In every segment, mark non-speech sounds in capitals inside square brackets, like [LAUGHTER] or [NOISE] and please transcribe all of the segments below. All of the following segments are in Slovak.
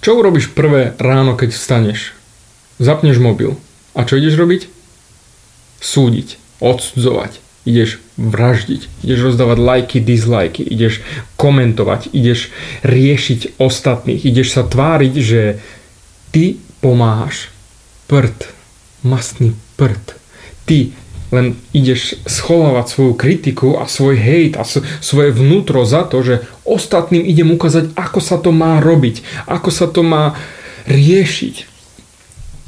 Čo urobíš prvé ráno, keď vstaneš? Zapneš mobil. A čo ideš robiť? Súdiť, odsudzovať, ideš vraždiť, ideš rozdávať lajky, dislajky, ideš komentovať, ideš riešiť ostatných, ideš sa tváriť, že ty pomáhaš. Prd, mastný prd. Ty len ideš schovávať svoju kritiku a svoj hejt a svoje vnútro za to, že ostatným idem ukázať, ako sa to má robiť, ako sa to má riešiť.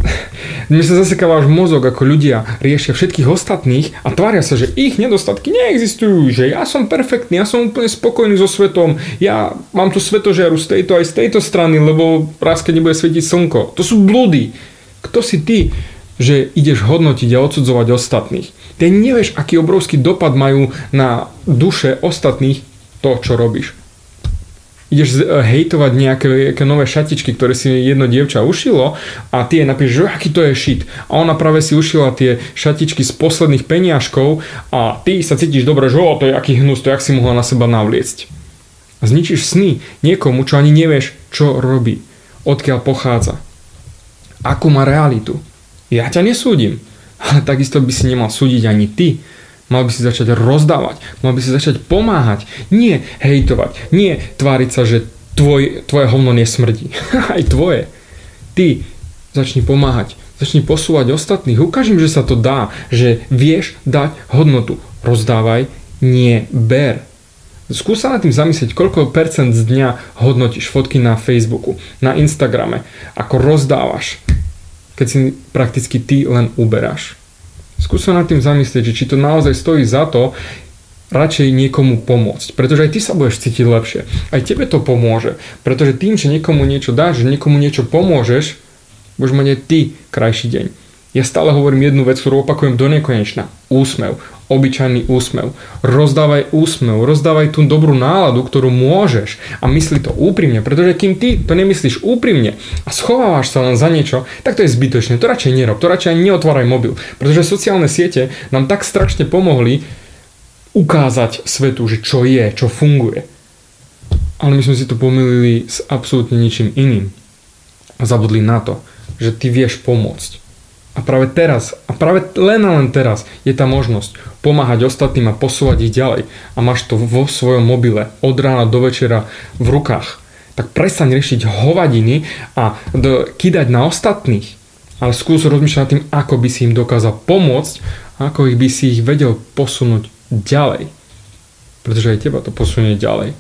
[LAUGHS] Mne sa zasekáva až mozog, ako ľudia riešia všetkých ostatných a tvária sa, že ich nedostatky neexistujú, že ja som perfektný, ja som úplne spokojný so svetom, ja mám tu svetožiaru z tejto aj z tejto strany, lebo raz keď nebude svietiť slnko. To sú blúdy. Kto si ty, že ideš hodnotiť a odsudzovať ostatných? Ty nevieš, aký obrovský dopad majú na duše ostatných to, čo robíš ideš eh, hejtovať nejaké, nejaké nové šatičky, ktoré si jedno dievča ušilo a ty jej napíšeš, že aký to je shit. A ona práve si ušila tie šatičky z posledných peniažkov a ty sa cítiš dobre, že o, to je aký hnus, to jak si mohla na seba navliecť. Zničíš sny niekomu, čo ani nevieš, čo robí, odkiaľ pochádza, akú má realitu. Ja ťa nesúdim, [LAUGHS] ale takisto by si nemal súdiť ani ty, Mal by si začať rozdávať, mal by si začať pomáhať, nie hejtovať, nie tváriť sa, že tvoj, tvoje hovno nesmrdí. [LAUGHS] Aj tvoje. Ty začni pomáhať, začni posúvať ostatných, ukáž že sa to dá, že vieš dať hodnotu. Rozdávaj, nie ber. Skús sa nad tým zamyslieť, koľko percent z dňa hodnotíš fotky na Facebooku, na Instagrame, ako rozdávaš, keď si prakticky ty len uberáš. Skús sa nad tým zamyslieť, že či to naozaj stojí za to, radšej niekomu pomôcť. Pretože aj ty sa budeš cítiť lepšie. Aj tebe to pomôže. Pretože tým, že niekomu niečo dáš, že niekomu niečo pomôžeš, budeš mať aj ty krajší deň. Ja stále hovorím jednu vec, ktorú opakujem do nekonečna. Úsmev. Obyčajný úsmev. Rozdávaj úsmev. Rozdávaj tú dobrú náladu, ktorú môžeš. A mysli to úprimne. Pretože kým ty to nemyslíš úprimne a schovávaš sa len za niečo, tak to je zbytočné. To radšej nerob. To radšej ani neotváraj mobil. Pretože sociálne siete nám tak strašne pomohli ukázať svetu, že čo je, čo funguje. Ale my sme si to pomýlili s absolútne ničím iným. Zabudli na to, že ty vieš pomôcť a práve teraz, a práve len a len teraz je tá možnosť pomáhať ostatným a posúvať ich ďalej a máš to vo svojom mobile od rána do večera v rukách, tak prestaň riešiť hovadiny a do, kydať na ostatných, ale skús rozmýšľať tým, ako by si im dokázal pomôcť ako ich by si ich vedel posunúť ďalej. Pretože aj teba to posunie ďalej.